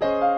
Bye.